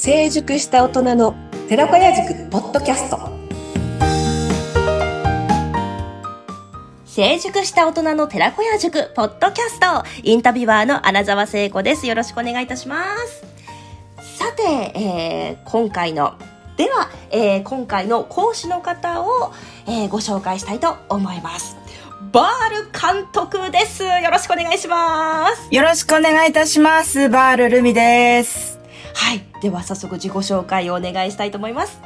成熟した大人の寺子屋塾ポッドキャスト成熟した大人の寺子屋塾ポッドキャストインタビュアーの穴澤聖子ですよろしくお願いいたしますさて、えー、今回のでは、えー、今回の講師の方を、えー、ご紹介したいと思いますバール監督です。よろしくお願いします。よろしくお願いいたします。バールルミです。はい。では早速自己紹介をお願いしたいと思います。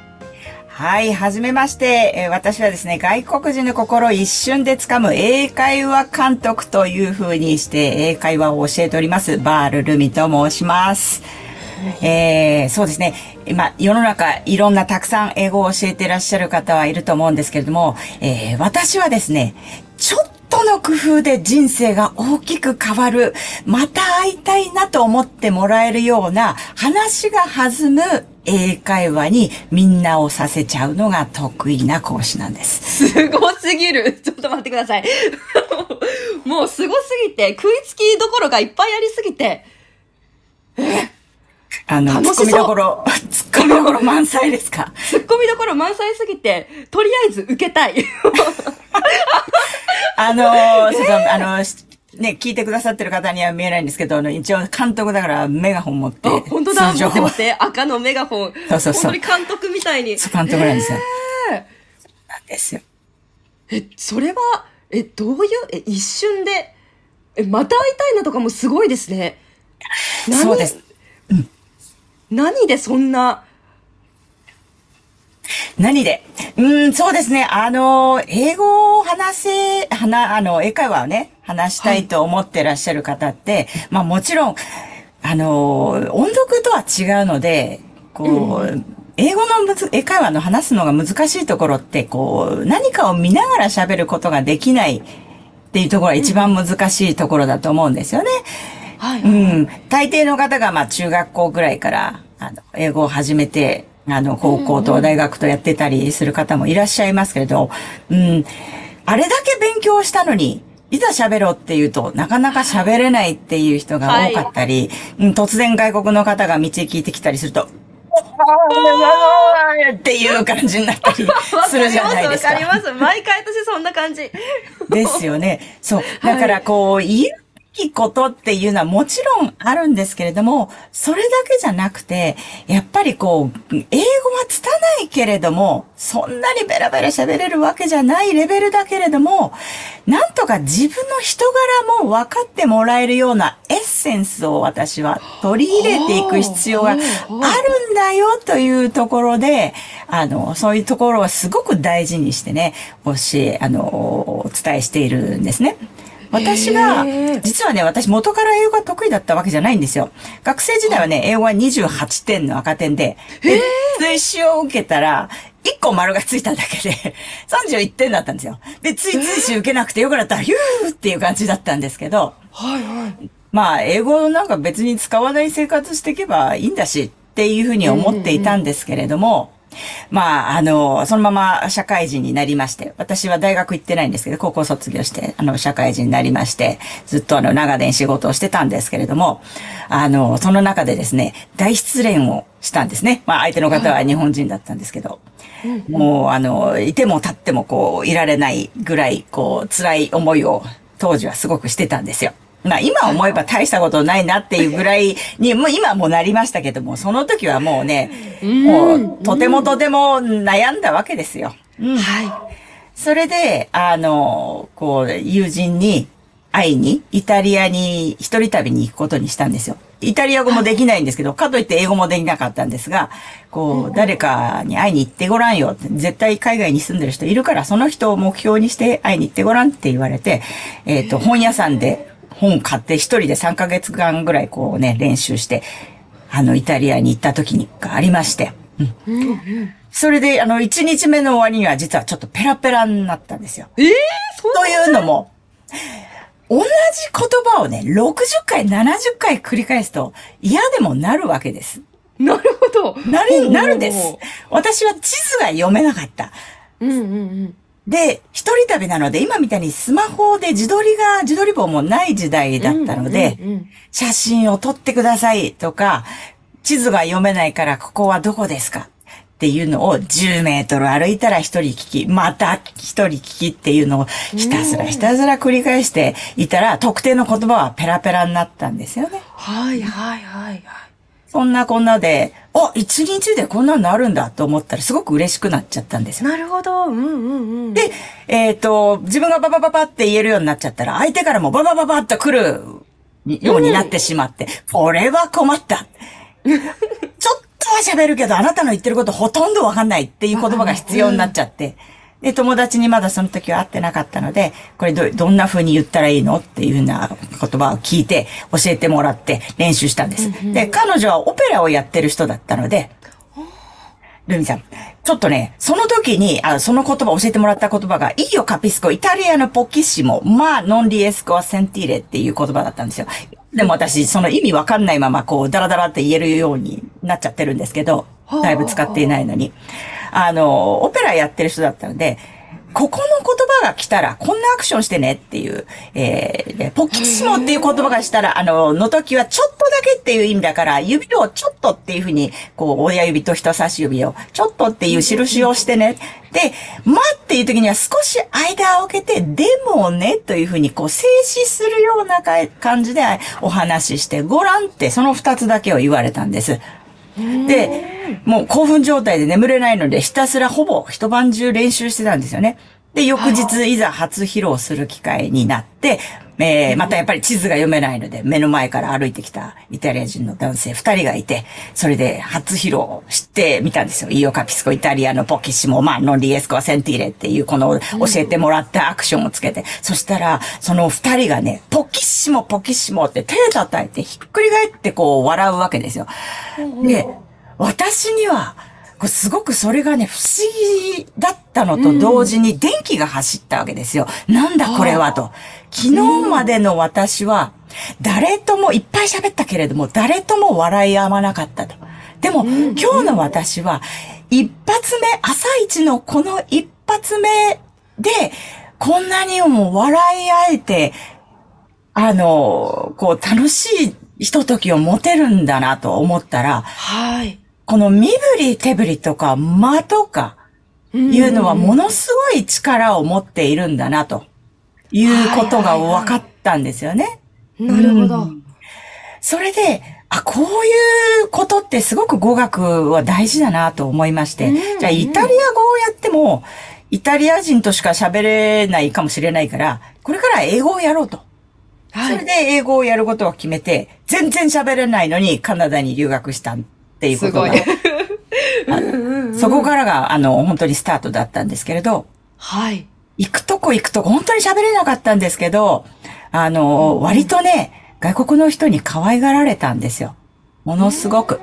はい、はじめまして、えー、私はですね、外国人の心を一瞬で掴む英会話監督という風にして英会話を教えております、バールルミと申します。えー、そうですね。ま世の中いろんなたくさん英語を教えていらっしゃる方はいると思うんですけれども、えー、私はですね、ちょっとの工夫で人生が大きく変わる、また会いたいなと思ってもらえるような話が弾む英会話にみんなをさせちゃうのが得意な講師なんです。すごすぎる。ちょっと待ってください。もうすごすぎて、食いつきどころがいっぱいありすぎて、え？あの、突っ込みどころ、突っ込みどころ満載ですか？突っ込みどころ満載すぎて、とりあえず受けたい。あのー、そうそう、あのね、聞いてくださってる方には見えないんですけど、あの、一応監督だからメガホン持って。あ、本当だ、持って持って、赤のメガホン。そうそうそう。本当に監督みたいに。そう、監督なんですよ。えー、なんですよ。え、それは、え、どういう、え、一瞬で、え、また会いたいなとかもすごいですね。そうです。うん。何でそんな、何で？うん、そうですね。あの、英語を話せ、はな、あの、英会話をね、話したいと思ってらっしゃる方って、はい、まあもちろん、あの、音読とは違うので、こう、うん英語のむず、英会話の話すのが難しいところって、こう、何かを見ながら喋ることができないっていうところが一番難しいところだと思うんですよね。はい、うん。大抵の方が、まあ、中学校ぐらいから、あの、英語を始めて、あの、高校と大学とやってたりする方もいらっしゃいますけれど、うん、あれだけ勉強したのに、いざ喋ろうって言うと、なかなか喋れないっていう人が多かったり、はい、突然外国の方が道聞いてきたりすると、っていう感じになったり するじゃないですか。わかります。毎回私そんな感じ。ですよね。そう。だからこう、言うきことっていうのはもちろんあるんですけれども、それだけじゃなくて、やっぱりこう、英語は拙いけれども、そんなにベラベラ喋れるわけじゃないレベルだけれども、なんとか自分の人柄も分かってもらえるようなエッセンスを私は取り入れていく必要があるんだよというところで、あの、そういうところはすごく大事にしてね、教え、あの、お伝えしているんですね。私が、実はね、私元から英語が得意だったわけじゃないんですよ。学生時代はね、英語は28点の赤点で、追試を受けたら、1個丸がついただけで、31点だったんですよ。で、つい追試受けなくてよくなったら、ヒューっていう感じだったんですけど、はいはい。まあ、英語なんか別に使わない生活していけばいいんだし、っていうふうに思っていたんですけれども、まあ、あの、そのまま社会人になりまして、私は大学行ってないんですけど、高校卒業して、あの、社会人になりまして、ずっとあの、長年仕事をしてたんですけれども、あの、その中でですね、大失恋をしたんですね。まあ、相手の方は日本人だったんですけど、もう、あの、いても立ってもこう、いられないぐらい、こう、辛い思いを当時はすごくしてたんですよ。まあ今思えば大したことないなっていうぐらいに、もう今もなりましたけども、その時はもうね、もうとてもとても悩んだわけですよ。うん、はい。それで、あの、こう、友人に会いに、イタリアに一人旅に行くことにしたんですよ。イタリア語もできないんですけど、かといって英語もできなかったんですが、こう、誰かに会いに行ってごらんよ。絶対海外に住んでる人いるから、その人を目標にして会いに行ってごらんって言われて、えっ、ー、と、本屋さんで本買って一人で3ヶ月間ぐらいこうね、練習して、あの、イタリアに行った時にがありまして。うん。それで、あの、1日目の終わりには実はちょっとペラペラになったんですよ。ええー、そうというのも、同じ言葉をね、60回、70回繰り返すと嫌でもなるわけです。なるほど。なる、なるんです。私は地図が読めなかった。うんうんうん。で、一人旅なので、今みたいにスマホで自撮りが、自撮り棒もない時代だったので、写真を撮ってくださいとか、地図が読めないからここはどこですかっていうのを10メートル歩いたら一人聞き、また一人聞きっていうのをひたすらひたすら繰り返していたら、特定の言葉はペラペラになったんですよね。はいはいはいはい。そんなこんなで、あ、一日でこんなになるんだと思ったらすごく嬉しくなっちゃったんですよ。なるほど。うんうんうん。で、えっ、と、自分がババババって言えるようになっちゃったら、相手からもババババッと来るようになってしまって、これは困った。ちょっとは喋るけど、あなたの言ってることほとんどわかんないっていう言葉が必要になっちゃって。で、友達にまだその時は会ってなかったので、これど、どんな風に言ったらいいのっていうような言葉を聞いて、教えてもらって練習したんです。で、彼女はオペラをやってる人だったので、ルミさん、ちょっとね、その時に、あその言葉、教えてもらった言葉が、イオカピスコ、イタリアのポッキッシモ、まあ、ノンリエスコアセンティーレっていう言葉だったんですよ。でも私、その意味わかんないまま、こう、ダラダラって言えるようになっちゃってるんですけど、だいぶ使っていないのに。あの、オペラやってる人だったので、ここの言葉が来たら、こんなアクションしてねっていう、えー、でポッキッシモっていう言葉がしたら、あの、の時はちょっとだけっていう意味だから、指をちょっとっていうふうに、こう、親指と人差し指を、ちょっとっていう印をしてね。で、まっていう時には少し間を空けて、でもね、というふうに、こう、静止するようなか感じでお話しして、ご覧ってその二つだけを言われたんです。で、もう興奮状態で眠れないので、ひたすらほぼ一晩中練習してたんですよね。で、翌日、いざ初披露する機会になって、えー、またやっぱり地図が読めないので、目の前から歩いてきたイタリア人の男性二人がいて、それで初披露してみたんですよ。イオカピスコイタリアのポキシモ、まあ、ノンリエスコアセンティーレっていうこの教えてもらったアクションをつけて、そしたら、その二人がね、ポキシモ、ポキシモって手叩いてひっくり返ってこう笑うわけですよ。で、私には、これすごくそれがね、不思議だったのと同時に電気が走ったわけですよ。なんだこれはと。昨日までの私は、誰ともいっぱい喋ったけれども、誰とも笑い合わなかったと。でも、今日の私は、一発目、朝一のこの一発目で、こんなにも笑い合えて、あの、こう、楽しいひとときを持てるんだなと思ったら、はい。この身振り手振りとか間とかいうのはものすごい力を持っているんだなということが分かったんですよね。なるほど。うんそれで、あ、こういうことってすごく語学は大事だなと思いまして、うんじゃあイタリア語をやっても、イタリア人としか喋れないかもしれないから、これから英語をやろうと。はいそれで英語をやることを決めて、全然喋れないのにカナダに留学したっていうことが、そこからが、あの、本当にスタートだったんですけれど、はい。行くとこ行くとこ本当に喋れなかったんですけど、あの、割とね、外国の人に可愛がられたんですよ。ものすごく。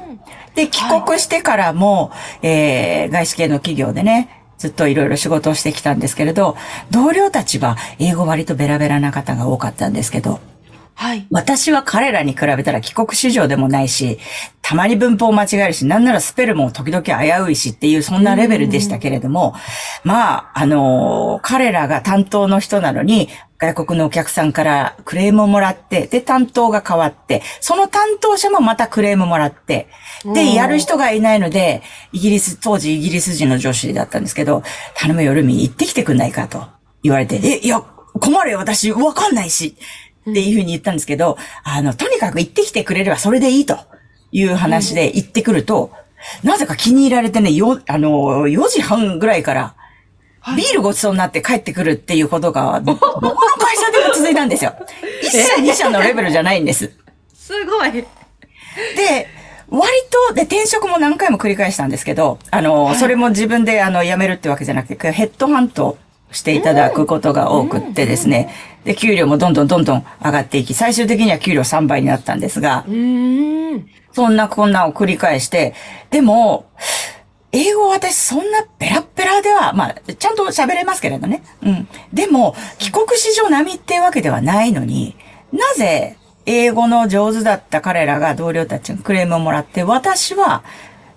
で、帰国してからも、えー、外資系の企業でね、ずっといろいろ仕事をしてきたんですけれど、同僚たちは英語割とベラベラな方が多かったんですけど、はい。私は彼らに比べたら帰国子女でもないし、たまに文法を間違えるし、なんならスペルも時々危ういしっていう、そんなレベルでしたけれども、まあ、あのー彼らが担当の人なのに、外国のお客さんからクレームをもらって、で、担当が変わって、その担当者もまたクレームもらって、で、やる人がいないので、イギリス、当時イギリス人の女子だったんですけど、頼むよ、ルミ、行ってきてくんないかと言われて、え、いや、困るよ、私、わかんないし。っていうふうに言ったんですけど、あの、とにかく行ってきてくれればそれでいいという話で行ってくると、なぜか気に入られてね、よ、あの、4時半ぐらいから、ビールごちそうになって帰ってくるっていうことが、どどこの会社でも続いたんですよ。一社二社のレベルじゃないんです。すごい。で、割と、で、転職も何回も繰り返したんですけど、あの、それも自分で、あの、辞めるってわけじゃなくて、ヘッドハントしていただくことが多くってですね、で、給料もどんどんどんどん上がっていき、最終的には給料3倍になったんですが。そんなこんなを繰り返して、でも、英語は私そんなペラッペラでは、まあ、ちゃんと喋れますけれどね。うん。でも、帰国子女並みっていうわけではないのに、なぜ、英語の上手だった彼らが同僚たちにクレームをもらって、私は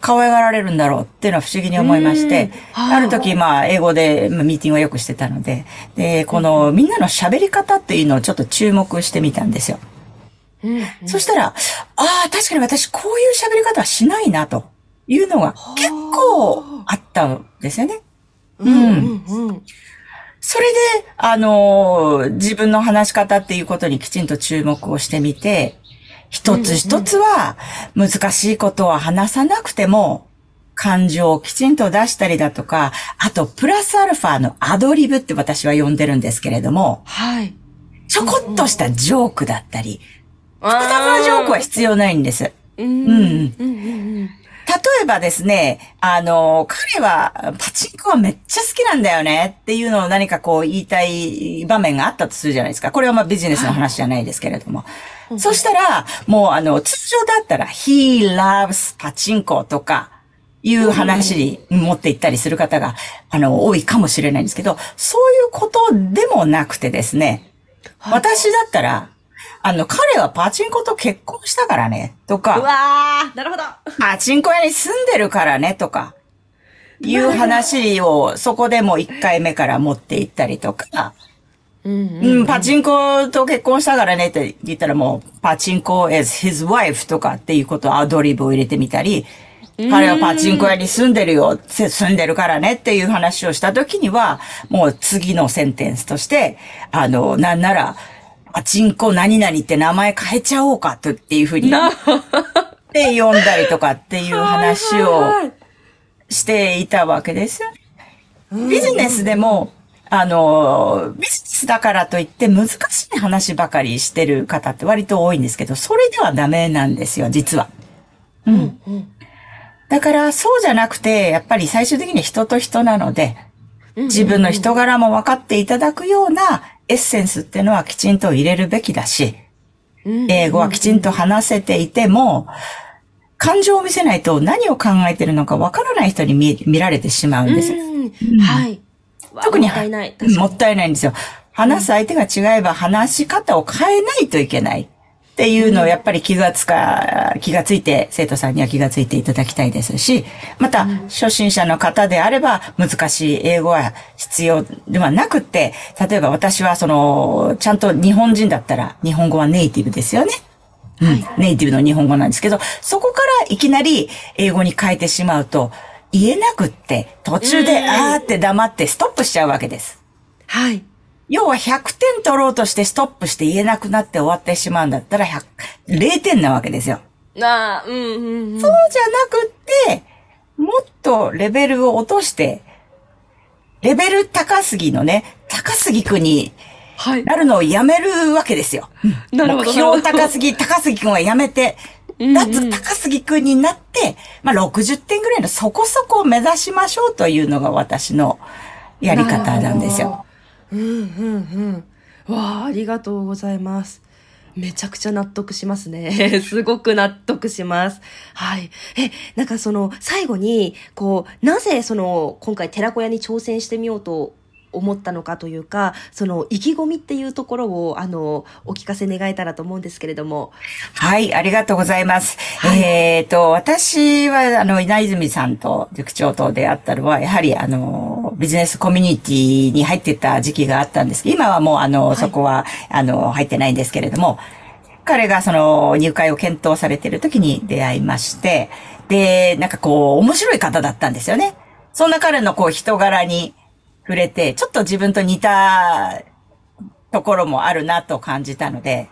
可愛がられるんだろうっていうのは不思議に思いまして、ある時、まあ、英語でまあミーティングをよくしてたので、で、このみんなの喋り方っていうのをちょっと注目してみたんですよ。うん。そしたら、あああ、確かに私こういう喋り方はしないな、というのが結構あったんですよね。うんうんうん。それで、あのー自分の話し方っていうことにきちんと注目をしてみて、一つ一つは難しいことは話さなくても、感情をきちんと出したりだとか、あと、プラスアルファのアドリブって私は呼んでるんですけれども、はい。ちょこっとしたジョークだったり、複複雑なジョークは必要ないんです。うんうんうんうん例えばですね、あの、彼はパチンコはめっちゃ好きなんだよねっていうのを何かこう言いたい場面があったとするじゃないですか。これはまあビジネスの話じゃないですけれども。そしたら、もうあの、通常だったら、he loves パチンコとか、いう話に持っていったりする方が、あの、多いかもしれないんですけど、そういうことでもなくてですね、はい私だったら、あの、彼はパチンコと結婚したからね、とか、うわー、なるほど。パチンコ屋に住んでるからね、とか、いう話をそこでも1回目から持っていったりとか、うんうん、パチンコと結婚したからねって言ったらもう、パチンコ is his wife とかっていうことをアドリブを入れてみたり、彼はパチンコ屋に住んでるよ、せ住んでるからねっていう話をした時には、もう次のセンテンスとして、あの、なんなら、パチンコ何々って名前変えちゃおうかとっていうふうに、で読んだりとかっていう話をしていたわけです。ビジネスでも、あの、ビジネスだからといって難しい話ばかりしてる方って割と多いんですけど、それではダメなんですよ、実は。うん。だから、そうじゃなくて、やっぱり最終的に人と人なので、自分の人柄も分かっていただくようなエッセンスっていうのはきちんと入れるべきだし、英語はきちんと話せていても、感情を見せないと何を考えてるのか分からない人に見見られてしまうんです。うんはい。特にもったいない。もったいないんですよ。話す相手が違えば話し方を変えないといけない。っていうのをやっぱり気がつか、気がついて、生徒さんには気がついていただきたいですし、また、初心者の方であれば、難しい英語は必要ではなくって、例えば私はその、ちゃんと日本人だったら、日本語はネイティブですよね。うんネイティブの日本語なんですけど、そこからいきなり英語に変えてしまうと、言えなくって、途中であーって黙ってストップしちゃうわけです。はい。要は100点取ろうとしてストップして言えなくなって終わってしまうんだったら100、0点なわけですよ。なあ、うんうんうん。そうじゃなくって、もっとレベルを落として、レベル高すぎのね、高すぎくんにはい。なるのをやめるわけですよ。なるほど目標高すぎ、高すぎくんはやめて、脱高すぎくんになって、まあ60点ぐらいのそこそこを目指しましょうというのが私のやり方なんですよ。うんうんうん。わあ、ありがとうございます。めちゃくちゃ納得しますね。すごく納得します。はい。え、なんかその、最後に、こう、なぜその、今回寺子屋に挑戦してみようと思ったのかというか、その、意気込みっていうところを、あの、お聞かせ願えたらと思うんですけれども。はい、ありがとうございます。えっ、と、私は、あの、稲泉さんと塾長と出会ったのは、やはり、あの、ビジネスコミュニティに入ってた時期があったんですけど、今はもう、あの、そこは、あの、入ってないんですけれども、彼がその入会を検討されている時に出会いまして、で、なんかこう、面白い方だったんですよね。そんな彼のこう、人柄に触れて、ちょっと自分と似たところもあるなと感じたので、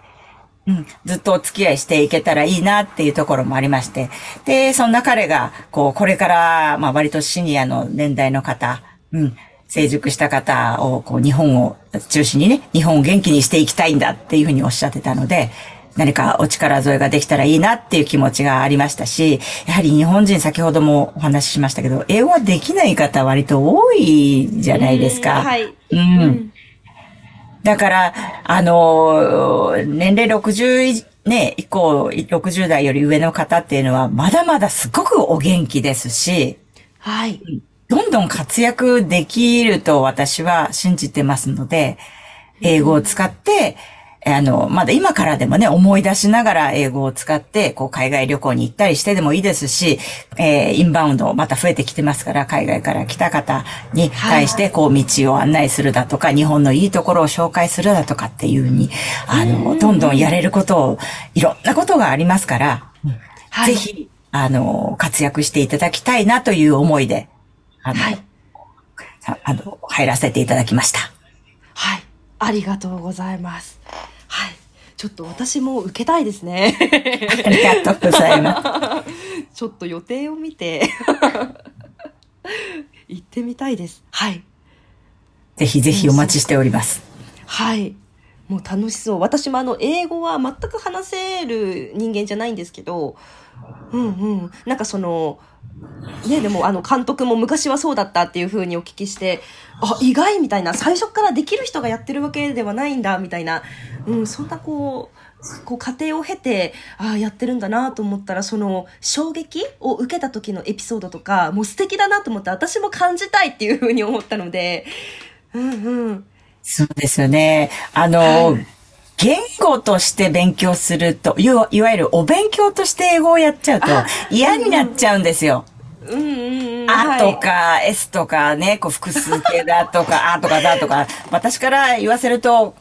うん、ずっとお付き合いしていけたらいいなっていうところもありまして。で、そんな彼が、こう、これから、まあ割とシニアの年代の方、うん、成熟した方を、こう、日本を中心にね、日本を元気にしていきたいんだっていうふうにおっしゃってたので、何かお力添えができたらいいなっていう気持ちがありましたし、やはり日本人先ほどもお話ししましたけど、英語はできない方割と多いじゃないですか。うんはい。うんだから、あの、年齢60ね、以降、60代より上の方っていうのは、まだまだすごくお元気ですし、はい。どんどん活躍できると私は信じてますので、英語を使って、あの、まだ今からでもね、思い出しながら英語を使って、こう、海外旅行に行ったりしてでもいいですし、えー、インバウンドまた増えてきてますから、海外から来た方に対して、こう、道を案内するだとか、日本のいいところを紹介するだとかっていうふうに、あの、どんどんやれることを、いろんなことがありますから、はい、ぜひ、あの、活躍していただきたいなという思いで、あの、はい、あの、入らせていただきました。はい。ありがとうございます。はい。ちょっと私も受けたいですね。ありがとうございます。ちょっと予定を見て 行ってみたいです。はい。ぜひぜひお待ちしております。はい。もう楽しそう。私もあの、英語は全く話せる人間じゃないんですけど、うんうん。なんかその、ね、でもあの監督も昔はそうだったっていう風にお聞きして、あ、意外みたいな、最初からできる人がやってるわけではないんだ、みたいな、うん、そんなこう、こう過程を経て、ああ、やってるんだなと思ったら、その衝撃を受けた時のエピソードとか、もう素敵だなと思って、私も感じたいっていう風に思ったので、うんうん。そうですよね。あの、はい言語として勉強すると、いわゆるお勉強として英語をやっちゃうと嫌になっちゃうんですよ。うんうんうん、あとか、S とかね、こう複数形だとか、あとかだとか、私から言わせると、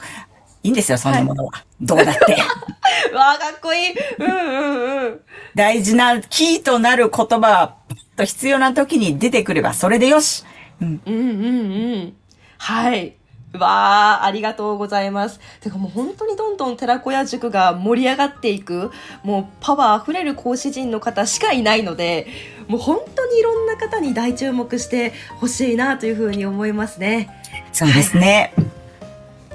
いいんですよ、そんなものは。はい、どうだって。わあ、かっこいい。うんうんうん。大事なキーとなる言葉は、と必要な時に出てくれば、それでよし。うん、うんうんうん。はい。わあ、ありがとうございます。てかもう本当にどんどん寺子屋塾が盛り上がっていく、もうパワー溢れる講師陣の方しかいないので、もう本当にいろんな方に大注目してほしいなというふうに思いますね。そうですね。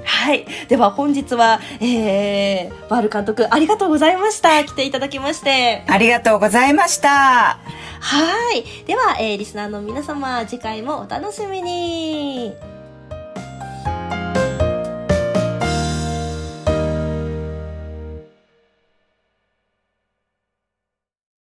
はい。では本日は、えー、バール監督ありがとうございました。来ていただきまして。ありがとうございました。はい。では、えー、リスナーの皆様、次回もお楽しみに。